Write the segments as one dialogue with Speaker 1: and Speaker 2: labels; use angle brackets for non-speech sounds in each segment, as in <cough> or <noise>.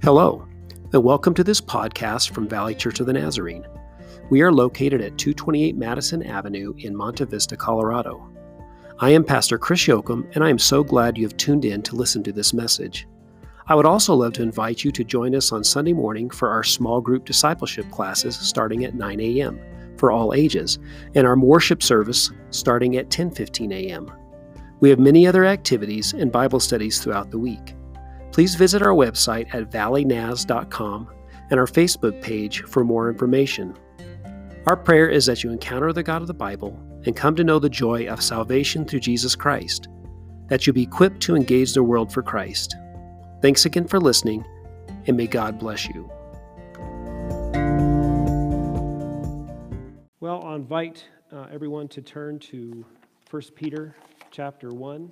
Speaker 1: Hello, and welcome to this podcast from Valley Church of the Nazarene. We are located at 228 Madison Avenue in Monte Vista, Colorado. I am Pastor Chris Yoakum, and I am so glad you have tuned in to listen to this message. I would also love to invite you to join us on Sunday morning for our small group discipleship classes starting at 9 a.m. for all ages, and our worship service starting at 10:15 a.m. We have many other activities and Bible studies throughout the week please visit our website at valleynaz.com and our Facebook page for more information. Our prayer is that you encounter the God of the Bible and come to know the joy of salvation through Jesus Christ, that you be equipped to engage the world for Christ. Thanks again for listening, and may God bless you.
Speaker 2: Well, I'll invite uh, everyone to turn to 1 Peter chapter 1,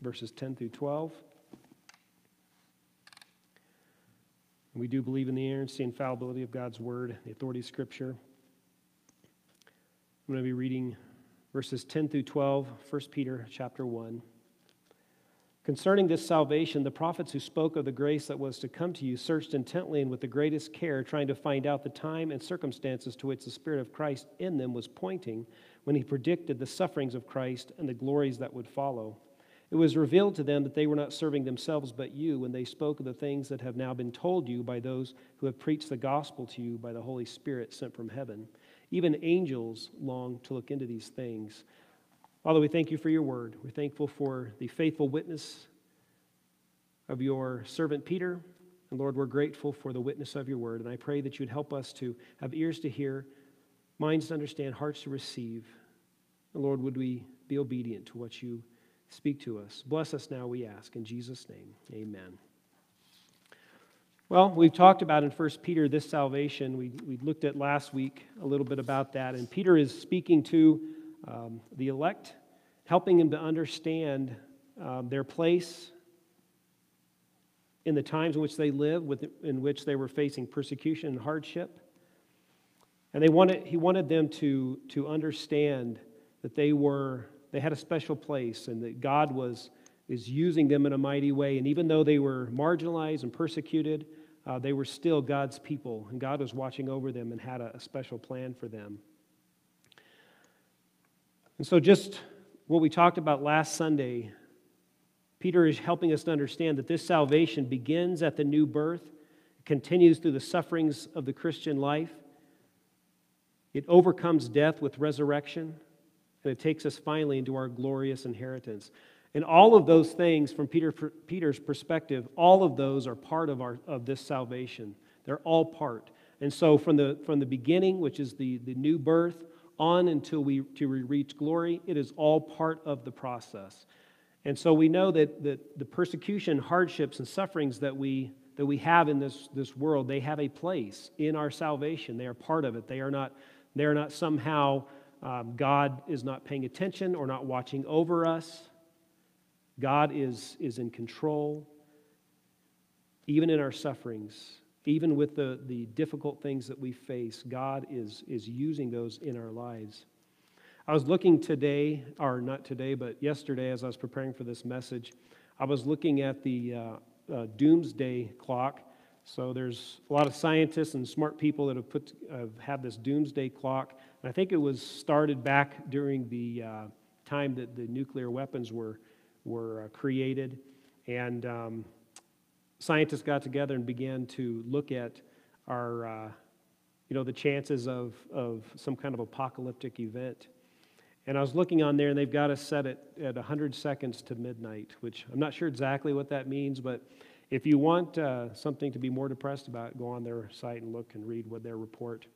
Speaker 2: verses 10 through 12. And we do believe in the inerrancy and infallibility of God's word, the authority of Scripture. I'm going to be reading verses 10 through 12, 1 Peter chapter 1. Concerning this salvation, the prophets who spoke of the grace that was to come to you searched intently and with the greatest care, trying to find out the time and circumstances to which the Spirit of Christ in them was pointing when he predicted the sufferings of Christ and the glories that would follow. It was revealed to them that they were not serving themselves but you when they spoke of the things that have now been told you by those who have preached the gospel to you by the Holy Spirit sent from heaven. Even angels long to look into these things. Father, we thank you for your word. We're thankful for the faithful witness of your servant Peter. And Lord, we're grateful for the witness of your word. And I pray that you'd help us to have ears to hear, minds to understand, hearts to receive. And Lord, would we be obedient to what you Speak to us. Bless us now, we ask. In Jesus' name, amen. Well, we've talked about in 1 Peter this salvation. We, we looked at last week a little bit about that. And Peter is speaking to um, the elect, helping them to understand um, their place in the times in which they live, with, in which they were facing persecution and hardship. And they wanted, he wanted them to, to understand that they were they had a special place and that God was is using them in a mighty way. And even though they were marginalized and persecuted, uh, they were still God's people, and God was watching over them and had a, a special plan for them. And so, just what we talked about last Sunday, Peter is helping us to understand that this salvation begins at the new birth, continues through the sufferings of the Christian life, it overcomes death with resurrection and it takes us finally into our glorious inheritance. And all of those things, from Peter, Peter's perspective, all of those are part of, our, of this salvation. They're all part. And so, from the, from the beginning, which is the, the new birth, on until we, to we reach glory, it is all part of the process. And so, we know that, that the persecution, hardships, and sufferings that we, that we have in this, this world, they have a place in our salvation. They are part of it. They are not, they are not somehow um, God is not paying attention or not watching over us. God is, is in control, even in our sufferings, even with the, the difficult things that we face. God is, is using those in our lives. I was looking today, or not today, but yesterday as I was preparing for this message, I was looking at the uh, uh, doomsday clock. So there's a lot of scientists and smart people that have put have had this doomsday clock I think it was started back during the uh, time that the nuclear weapons were, were uh, created. And um, scientists got together and began to look at our, uh, you know, the chances of, of some kind of apocalyptic event. And I was looking on there, and they've got us set it at 100 seconds to midnight, which I'm not sure exactly what that means, but if you want uh, something to be more depressed about, go on their site and look and read what their report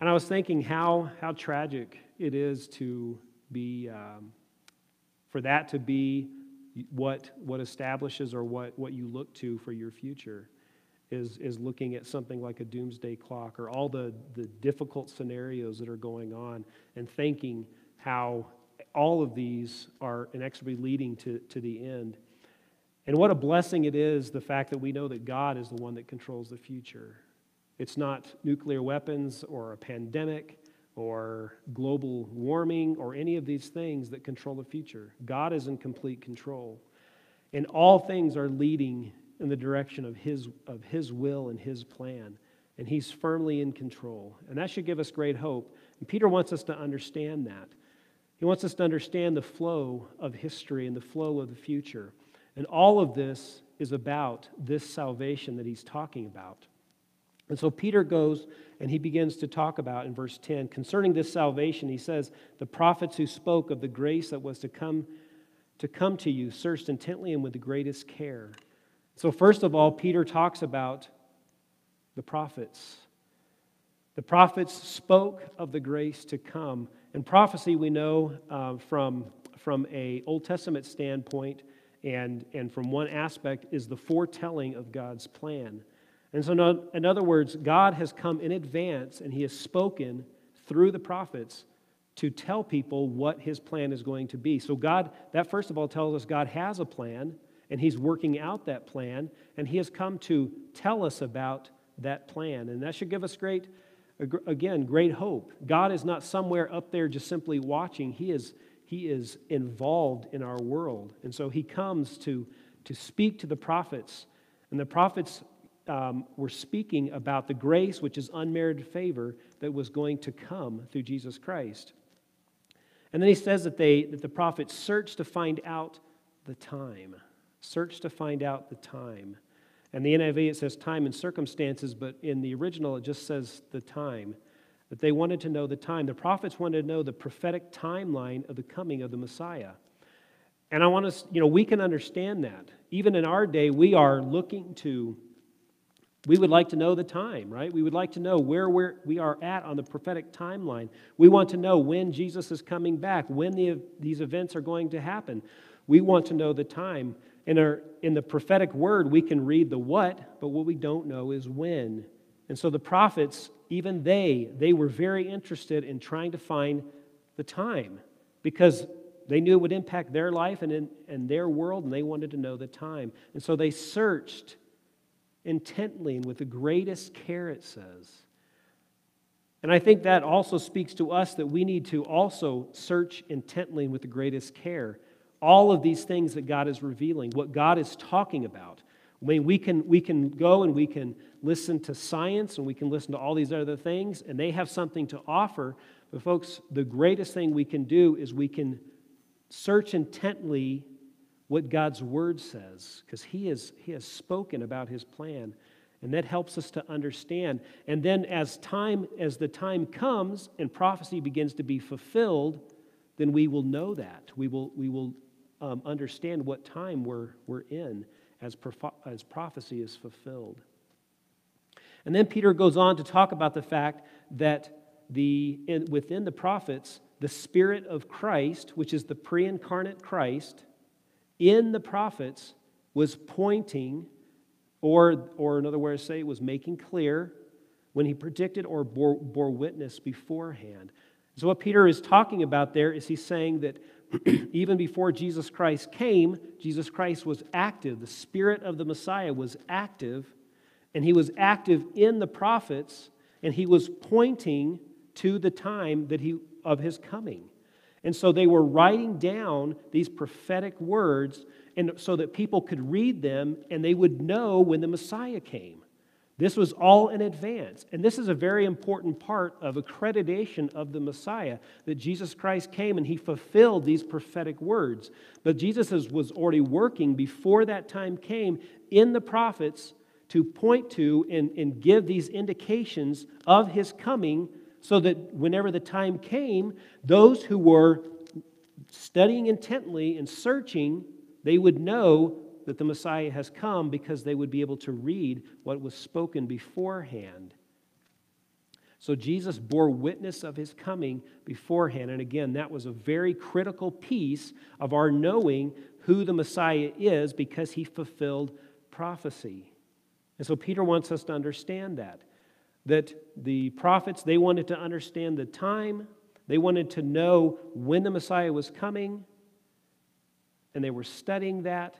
Speaker 2: and I was thinking how, how tragic it is to be, um, for that to be what, what establishes or what, what you look to for your future is, is looking at something like a doomsday clock or all the, the difficult scenarios that are going on and thinking how all of these are inexorably leading to, to the end. And what a blessing it is the fact that we know that God is the one that controls the future. It's not nuclear weapons or a pandemic or global warming or any of these things that control the future. God is in complete control. And all things are leading in the direction of his, of his will and his plan. And he's firmly in control. And that should give us great hope. And Peter wants us to understand that. He wants us to understand the flow of history and the flow of the future. And all of this is about this salvation that he's talking about. And so Peter goes and he begins to talk about in verse 10 concerning this salvation. He says, The prophets who spoke of the grace that was to come to come to you searched intently and with the greatest care. So, first of all, Peter talks about the prophets. The prophets spoke of the grace to come. And prophecy, we know uh, from, from a Old Testament standpoint and, and from one aspect, is the foretelling of God's plan. And so, in other words, God has come in advance and he has spoken through the prophets to tell people what his plan is going to be. So, God, that first of all tells us God has a plan and he's working out that plan, and he has come to tell us about that plan. And that should give us great, again, great hope. God is not somewhere up there just simply watching, he is, he is involved in our world. And so he comes to, to speak to the prophets, and the prophets um, were speaking about the grace, which is unmerited favor, that was going to come through Jesus Christ. And then he says that, they, that the prophets searched to find out the time. Search to find out the time. And the NIV, it says time and circumstances, but in the original, it just says the time. That they wanted to know the time. The prophets wanted to know the prophetic timeline of the coming of the Messiah. And I want to, you know, we can understand that. Even in our day, we are looking to we would like to know the time, right? We would like to know where we're, we are at on the prophetic timeline. We want to know when Jesus is coming back, when the, these events are going to happen. We want to know the time. In, our, in the prophetic word, we can read the what, but what we don't know is when. And so the prophets, even they, they were very interested in trying to find the time because they knew it would impact their life and, in, and their world, and they wanted to know the time. And so they searched intently and with the greatest care, it says. And I think that also speaks to us that we need to also search intently and with the greatest care. All of these things that God is revealing, what God is talking about. I mean, we can, we can go and we can listen to science and we can listen to all these other things, and they have something to offer. But, folks, the greatest thing we can do is we can search intently what God's word says, because he, is, he has spoken about his plan. And that helps us to understand. And then as time, as the time comes and prophecy begins to be fulfilled, then we will know that. We will, we will um, understand what time we're, we're in as, as prophecy is fulfilled. And then Peter goes on to talk about the fact that the, in, within the prophets, the Spirit of Christ, which is the pre incarnate Christ, in the prophets was pointing, or, or another way to say it was making clear when he predicted or bore, bore witness beforehand. So, what Peter is talking about there is he's saying that <clears throat> even before Jesus Christ came, Jesus Christ was active. The Spirit of the Messiah was active, and he was active in the prophets, and he was pointing to the time that he, of his coming. And so they were writing down these prophetic words and so that people could read them and they would know when the Messiah came. This was all in advance. And this is a very important part of accreditation of the Messiah that Jesus Christ came and he fulfilled these prophetic words. But Jesus was already working before that time came in the prophets to point to and, and give these indications of his coming so that whenever the time came, those who were studying intently and searching, they would know that the Messiah has come because they would be able to read what was spoken beforehand. So Jesus bore witness of his coming beforehand. And again, that was a very critical piece of our knowing who the Messiah is because he fulfilled prophecy. And so Peter wants us to understand that that the prophets they wanted to understand the time. They wanted to know when the messiah was coming. And they were studying that.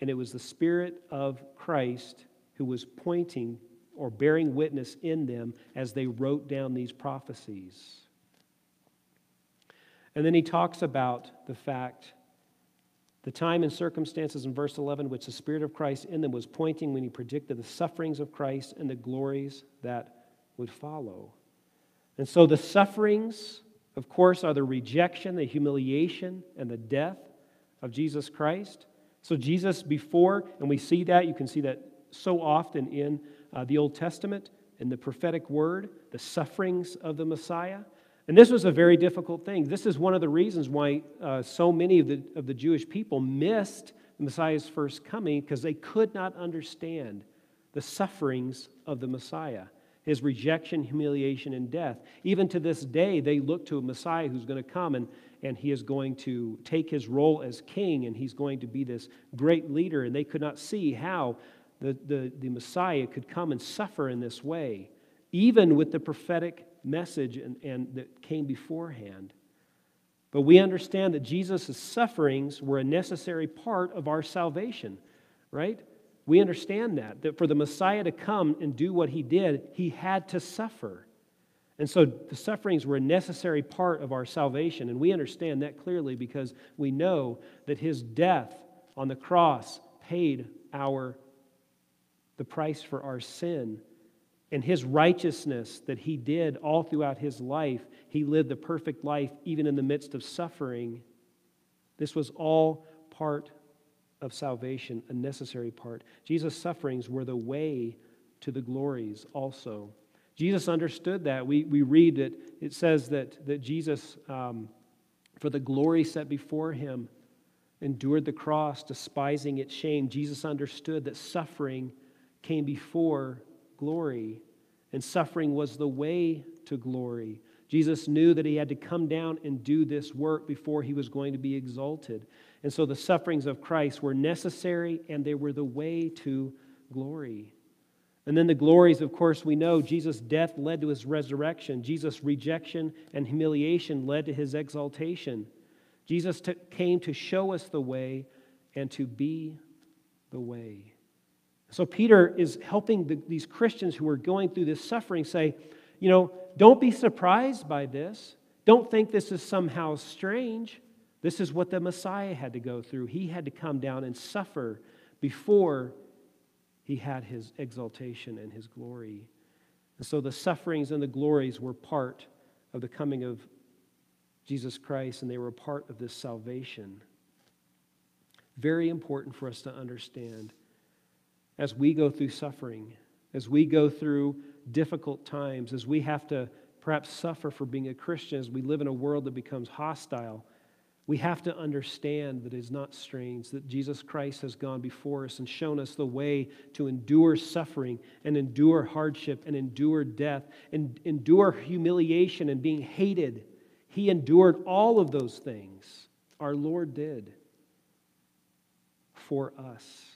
Speaker 2: And it was the spirit of christ who was pointing or bearing witness in them as they wrote down these prophecies. And then he talks about the fact The time and circumstances in verse 11, which the Spirit of Christ in them was pointing when he predicted the sufferings of Christ and the glories that would follow. And so the sufferings, of course, are the rejection, the humiliation, and the death of Jesus Christ. So, Jesus before, and we see that, you can see that so often in uh, the Old Testament, in the prophetic word, the sufferings of the Messiah. And this was a very difficult thing. This is one of the reasons why uh, so many of the, of the Jewish people missed the Messiah's first coming because they could not understand the sufferings of the Messiah, his rejection, humiliation, and death. Even to this day, they look to a Messiah who's going to come and, and he is going to take his role as king and he's going to be this great leader. And they could not see how the, the, the Messiah could come and suffer in this way, even with the prophetic message and, and that came beforehand. But we understand that Jesus' sufferings were a necessary part of our salvation, right? We understand that, that for the Messiah to come and do what he did, he had to suffer. And so the sufferings were a necessary part of our salvation. And we understand that clearly because we know that his death on the cross paid our the price for our sin and his righteousness that he did all throughout his life. He lived the perfect life even in the midst of suffering. This was all part of salvation, a necessary part. Jesus' sufferings were the way to the glories also. Jesus understood that. We, we read that it says that, that Jesus, um, for the glory set before him, endured the cross, despising its shame. Jesus understood that suffering came before glory, and suffering was the way to glory. Jesus knew that he had to come down and do this work before he was going to be exalted. And so the sufferings of Christ were necessary and they were the way to glory. And then the glories, of course, we know Jesus' death led to his resurrection. Jesus' rejection and humiliation led to his exaltation. Jesus t- came to show us the way and to be the way. So Peter is helping the, these Christians who are going through this suffering say, you know, don't be surprised by this. Don't think this is somehow strange. This is what the Messiah had to go through. He had to come down and suffer before he had his exaltation and his glory. And so the sufferings and the glories were part of the coming of Jesus Christ, and they were a part of this salvation. Very important for us to understand as we go through suffering, as we go through difficult times, as we have to perhaps suffer for being a Christian, as we live in a world that becomes hostile, we have to understand that it is not strange that Jesus Christ has gone before us and shown us the way to endure suffering and endure hardship and endure death and endure humiliation and being hated. He endured all of those things. Our Lord did for us.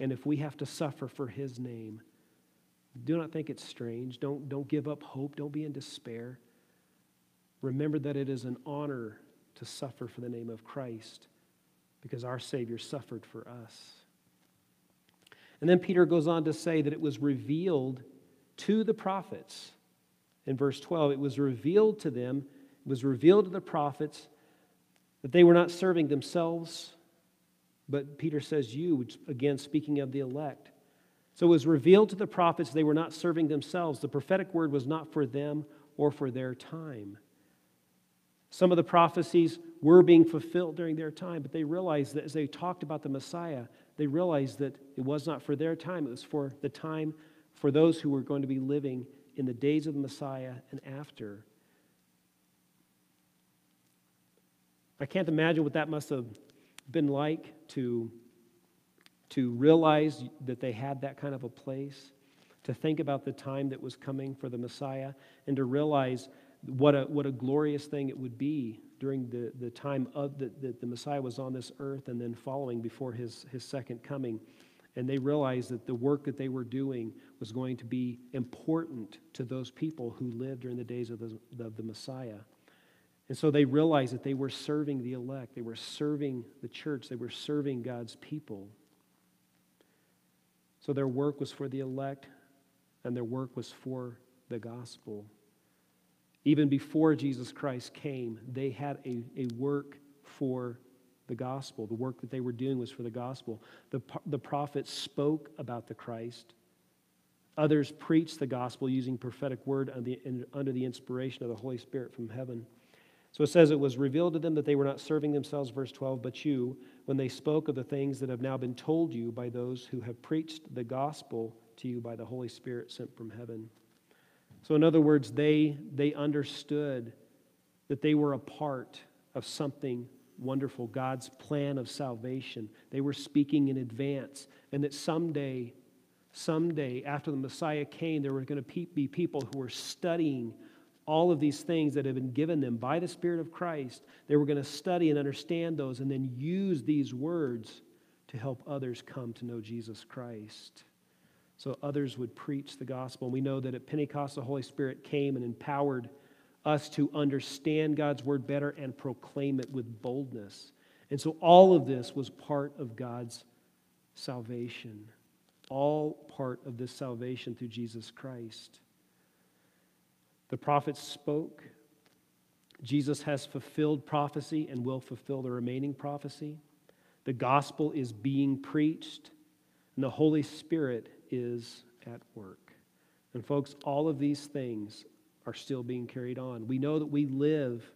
Speaker 2: And if we have to suffer for his name, do not think it's strange. Don't, don't give up hope. Don't be in despair. Remember that it is an honor to suffer for the name of Christ because our Savior suffered for us. And then Peter goes on to say that it was revealed to the prophets. In verse 12, it was revealed to them, it was revealed to the prophets that they were not serving themselves but Peter says, You, again, speaking of the elect. So it was revealed to the prophets they were not serving themselves. The prophetic word was not for them or for their time. Some of the prophecies were being fulfilled during their time, but they realized that as they talked about the Messiah, they realized that it was not for their time, it was for the time for those who were going to be living in the days of the Messiah and after. I can't imagine what that must have been like to, to realize that they had that kind of a place, to think about the time that was coming for the Messiah, and to realize what a, what a glorious thing it would be during the, the time of the, that the Messiah was on this earth and then following before his, his second coming. And they realized that the work that they were doing was going to be important to those people who lived during the days of the, of the Messiah. And so they realized that they were serving the elect, they were serving the church, they were serving God's people. So their work was for the elect, and their work was for the gospel. Even before Jesus Christ came, they had a, a work for the gospel. The work that they were doing was for the gospel. The, the prophets spoke about the Christ. Others preached the gospel using prophetic word under the, under the inspiration of the Holy Spirit from heaven. So it says, It was revealed to them that they were not serving themselves, verse 12, but you, when they spoke of the things that have now been told you by those who have preached the gospel to you by the Holy Spirit sent from heaven. So, in other words, they, they understood that they were a part of something wonderful, God's plan of salvation. They were speaking in advance, and that someday, someday, after the Messiah came, there were going to be people who were studying all of these things that have been given them by the Spirit of Christ. They were going to study and understand those and then use these words to help others come to know Jesus Christ. So others would preach the gospel. And we know that at Pentecost, the Holy Spirit came and empowered us to understand God's word better and proclaim it with boldness. And so all of this was part of God's salvation, all part of this salvation through Jesus Christ. The prophets spoke. Jesus has fulfilled prophecy and will fulfill the remaining prophecy. The gospel is being preached, and the Holy Spirit is at work. And, folks, all of these things are still being carried on. We know that we live,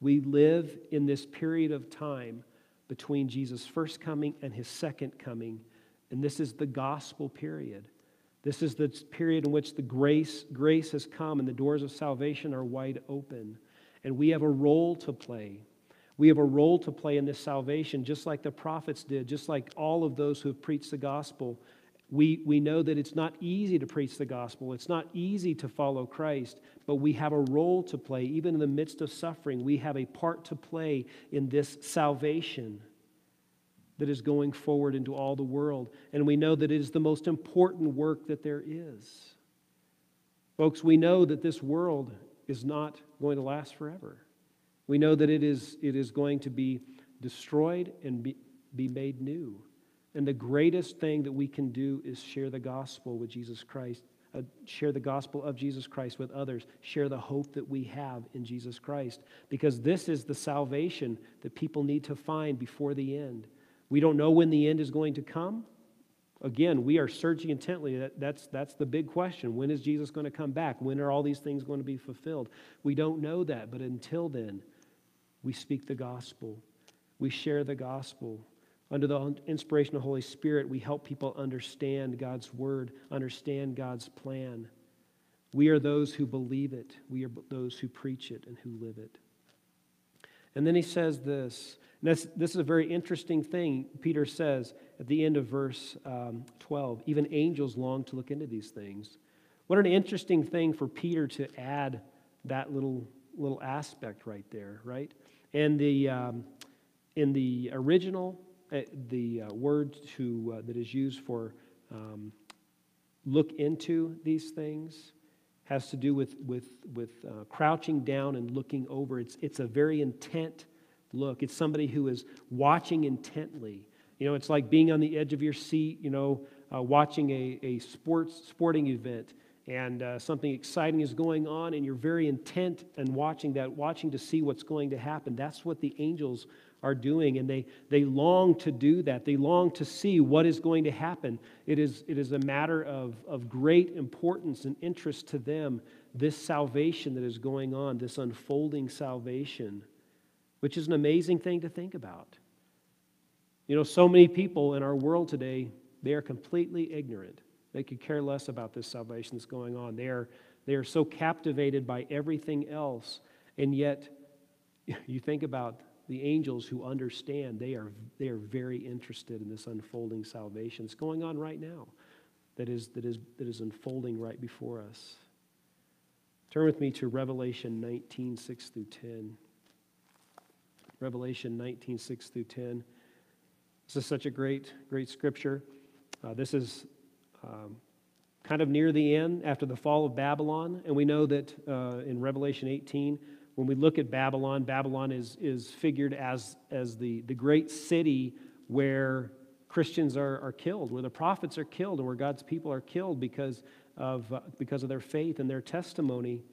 Speaker 2: we live in this period of time between Jesus' first coming and his second coming, and this is the gospel period. This is the period in which the grace, grace has come and the doors of salvation are wide open. And we have a role to play. We have a role to play in this salvation, just like the prophets did, just like all of those who have preached the gospel we, we know that it's not easy to preach the gospel. It's not easy to follow Christ, but we have a role to play. Even in the midst of suffering, we have a part to play in this salvation that is going forward into all the world. And we know that it is the most important work that there is. Folks, we know that this world is not going to last forever. We know that it is, it is going to be destroyed and be, be made new. And the greatest thing that we can do is share the gospel with Jesus Christ, uh, share the gospel of Jesus Christ with others, share the hope that we have in Jesus Christ, because this is the salvation that people need to find before the end. We don't know when the end is going to come. Again, we are searching intently. That, that's, that's the big question. When is Jesus going to come back? When are all these things going to be fulfilled? We don't know that, but until then, we speak the gospel. We share the gospel. Under the inspiration of the Holy Spirit, we help people understand God's word, understand God's plan. We are those who believe it, we are those who preach it and who live it. And then he says this, this, this is a very interesting thing. Peter says at the end of verse um, 12 even angels long to look into these things. What an interesting thing for Peter to add that little, little aspect right there, right? And the, um, in the original, uh, the uh, word to, uh, that is used for um, look into these things has to do with, with, with uh, crouching down and looking over. It's, it's a very intent look. It's somebody who is watching intently. You know, it's like being on the edge of your seat, you know, uh, watching a, a sports, sporting event and uh, something exciting is going on and you're very intent and watching that, watching to see what's going to happen. That's what the angels are doing, and they, they long to do that. They long to see what is going to happen. It is, it is a matter of, of great importance and interest to them, this salvation that is going on, this unfolding salvation, which is an amazing thing to think about. You know, so many people in our world today, they are completely ignorant. They could care less about this salvation that's going on. They are, they are so captivated by everything else, and yet <laughs> you think about the angels who understand, they are, they are very interested in this unfolding salvation. that's going on right now that is, that, is, that is unfolding right before us. Turn with me to Revelation 19, 6 through 10. Revelation 19, 6 through 10. This is such a great, great scripture. Uh, this is um, kind of near the end after the fall of Babylon, and we know that uh, in Revelation 18, when we look at Babylon, Babylon is, is figured as, as the, the great city where Christians are, are killed, where the prophets are killed, and where God's people are killed because of, uh, because of their faith and their testimony.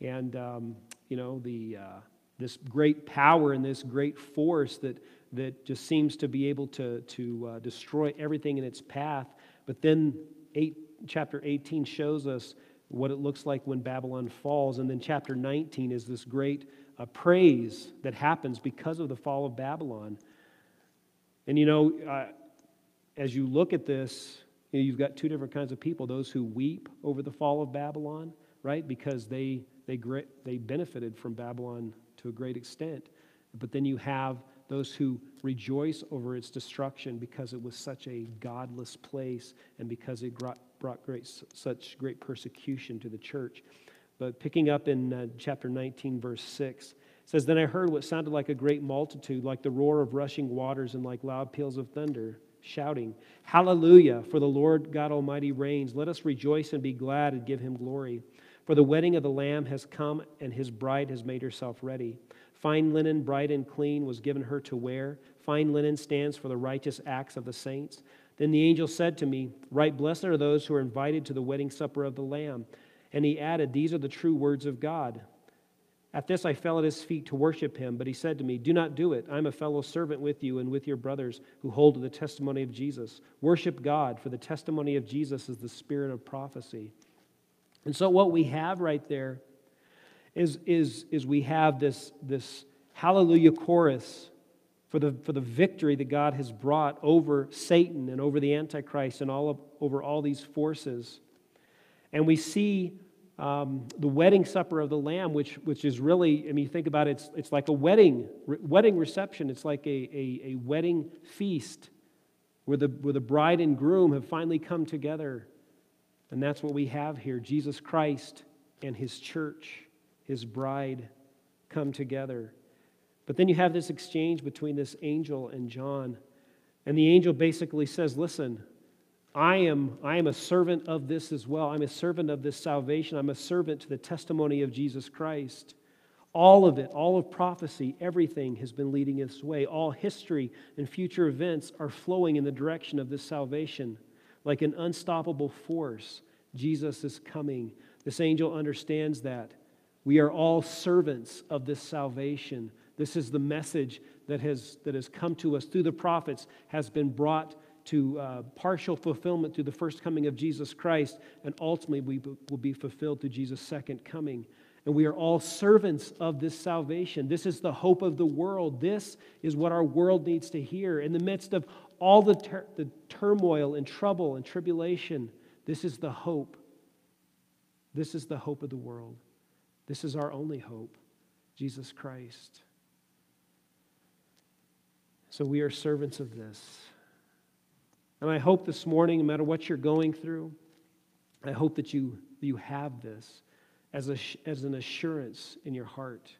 Speaker 2: And, um, you know, the, uh, this great power and this great force that, that just seems to be able to, to uh, destroy everything in its path. But then eight, chapter 18 shows us what it looks like when Babylon falls. And then chapter 19 is this great uh, praise that happens because of the fall of Babylon. And you know, uh, as you look at this, you know, you've got two different kinds of people those who weep over the fall of Babylon, right? Because they, they, they benefited from Babylon to a great extent. But then you have those who rejoice over its destruction because it was such a godless place and because it brought, great, such great persecution to the church. But picking up in uh, chapter 19, verse 6, says, Then I heard what sounded like a great multitude, like the roar of rushing waters and like loud peals of thunder, shouting, Hallelujah, for the Lord God Almighty reigns. Let us rejoice and be glad and give him glory. For the wedding of the Lamb has come, and his bride has made herself ready. Fine linen, bright and clean, was given her to wear. Fine linen stands for the righteous acts of the saints. Then the angel said to me, Right, blessed are those who are invited to the wedding supper of the Lamb. And he added, These are the true words of God. At this I fell at his feet to worship him, but he said to me, Do not do it. I am a fellow servant with you and with your brothers who hold to the testimony of Jesus. Worship God, for the testimony of Jesus is the spirit of prophecy. And so, what we have right there is, is, is we have this, this hallelujah chorus for the, for the victory that God has brought over Satan and over the Antichrist and all of, over all these forces. And we see um, the wedding supper of the Lamb, which, which is really, I mean, you think about it, it's, it's like a wedding, re- wedding reception. It's like a, a, a wedding feast where the, where the bride and groom have finally come together. And that's what we have here Jesus Christ and his church, his bride, come together. But then you have this exchange between this angel and John. And the angel basically says, Listen, I am, I am a servant of this as well. I'm a servant of this salvation. I'm a servant to the testimony of Jesus Christ. All of it, all of prophecy, everything has been leading this way. All history and future events are flowing in the direction of this salvation. Like an unstoppable force, Jesus is coming. This angel understands that. We are all servants of this salvation. This is the message that has, that has come to us through the prophets, has been brought to uh, partial fulfillment through the first coming of Jesus Christ, and ultimately we will be fulfilled through Jesus' second coming. And we are all servants of this salvation. This is the hope of the world. This is what our world needs to hear. In the midst of all the, ter- the turmoil and trouble and tribulation, this is the hope. This is the hope of the world. This is our only hope Jesus Christ. So we are servants of this. And I hope this morning, no matter what you're going through, I hope that you, you have this as, a, as an assurance in your heart,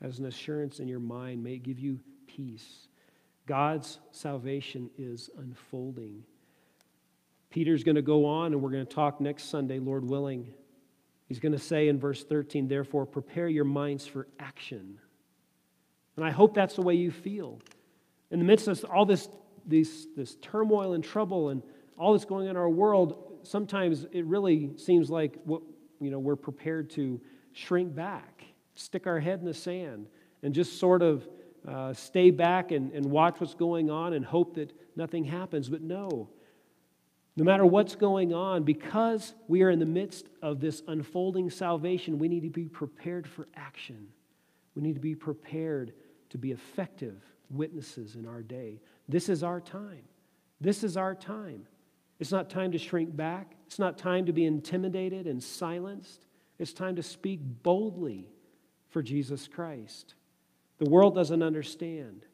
Speaker 2: as an assurance in your mind. May it give you peace. God's salvation is unfolding. Peter's going to go on, and we're going to talk next Sunday, Lord willing. He's going to say in verse 13, therefore, prepare your minds for action. And I hope that's the way you feel. In the midst of all this these, this turmoil and trouble and all that's going on in our world, sometimes it really seems like what, you know, we're prepared to shrink back, stick our head in the sand, and just sort of uh, stay back and, and watch what's going on and hope that nothing happens. But no, no matter what's going on, because we are in the midst of this unfolding salvation, we need to be prepared for action. We need to be prepared to be effective witnesses in our day. This is our time. This is our time. It's not time to shrink back. It's not time to be intimidated and silenced. It's time to speak boldly for Jesus Christ. The world doesn't understand,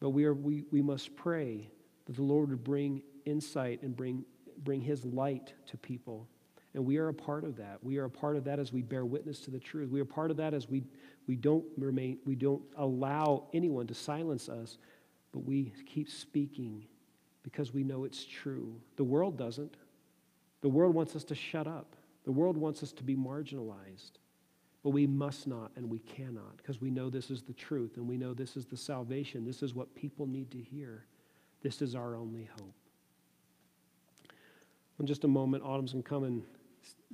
Speaker 2: but we, are, we, we must pray that the Lord would bring insight and bring, bring his light to people. And we are a part of that. We are a part of that as we bear witness to the truth. We are part of that as we, we don't remain, we don't allow anyone to silence us, but we keep speaking because we know it's true. The world doesn't. The world wants us to shut up, the world wants us to be marginalized. But we must not and we cannot because we know this is the truth and we know this is the salvation. This is what people need to hear. This is our only hope. In just a moment, Autumn's going to come and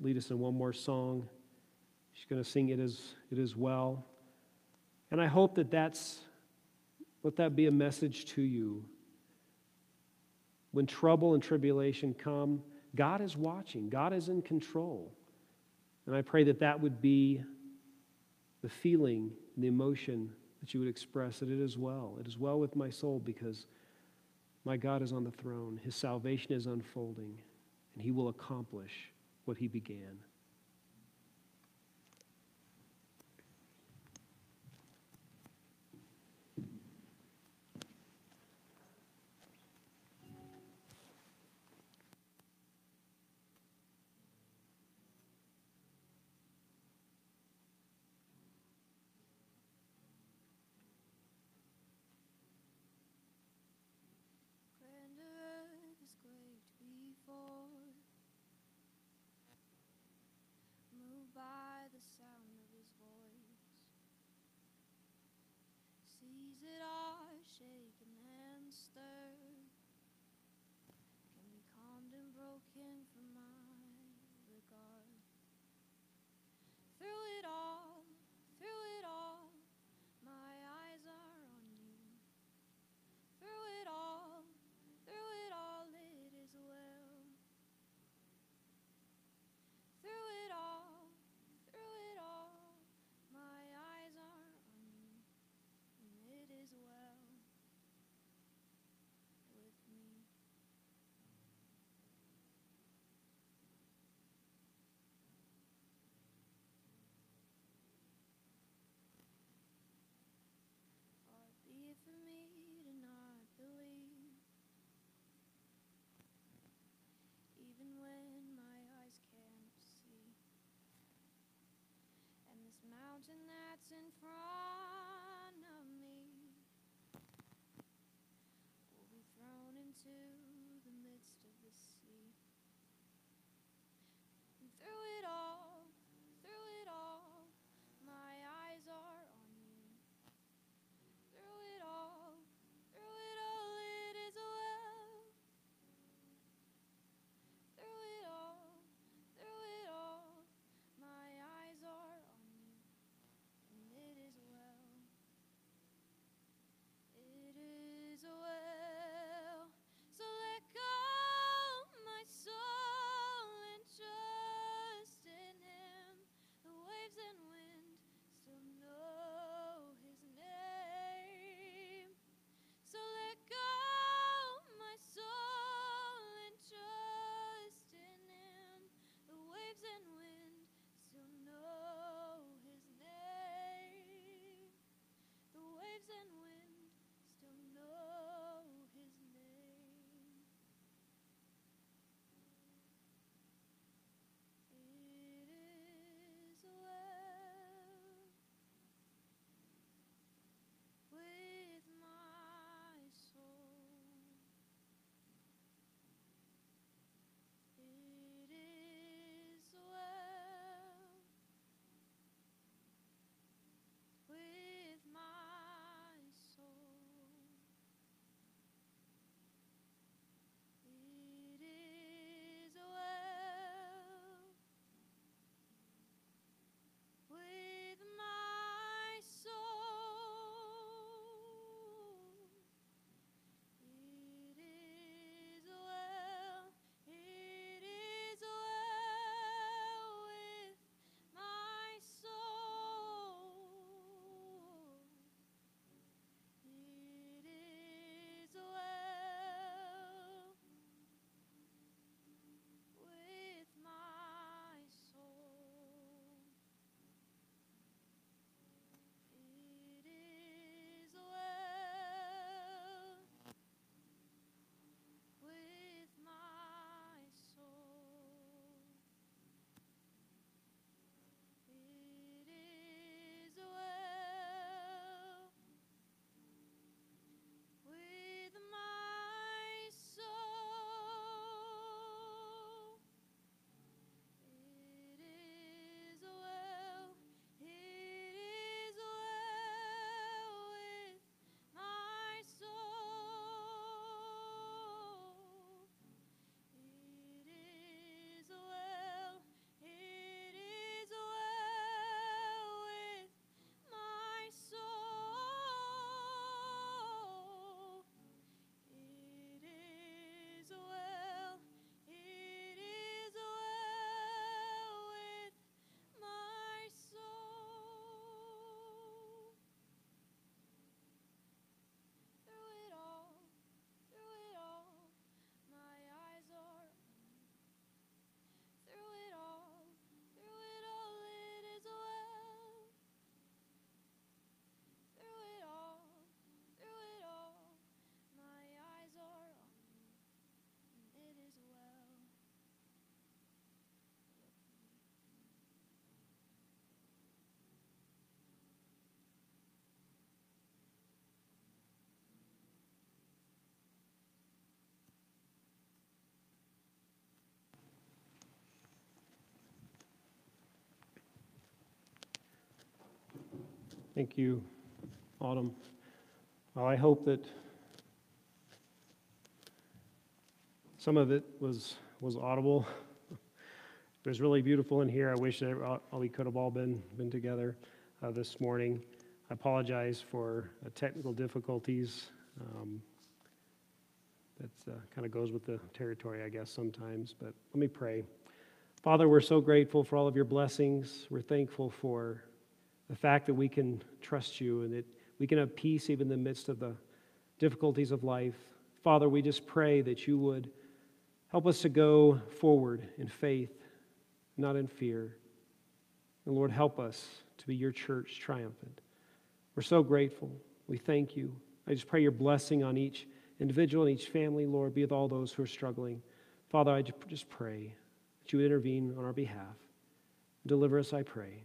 Speaker 2: lead us in one more song. She's going to sing it as, it as well. And I hope that that's,
Speaker 3: let that be a message to you. When trouble and tribulation come, God is watching, God is in control. And I pray that that would be the feeling, the emotion that you would express that it is well. It is well with my soul because my God is on the throne. His salvation is unfolding, and he will accomplish what he began.
Speaker 2: Thank you, Autumn. Well, I hope that some of it was, was audible. It was really beautiful in here. I wish that we could have all been, been together uh, this morning. I apologize for uh, technical difficulties. Um, That kind of goes with the territory, I guess, sometimes, but let me pray. Father, we're so grateful for all of your blessings. We're thankful for the fact that we can trust you and that we can have peace even in the midst of the difficulties of life. Father, we just pray that you would help us to go forward in faith, not in fear. And Lord, help us to be your church triumphant. We're so grateful. We thank you. I just pray your blessing on each individual and each family, Lord, be with all those who are struggling. Father, I just pray that you would intervene on our behalf. Deliver us, I pray.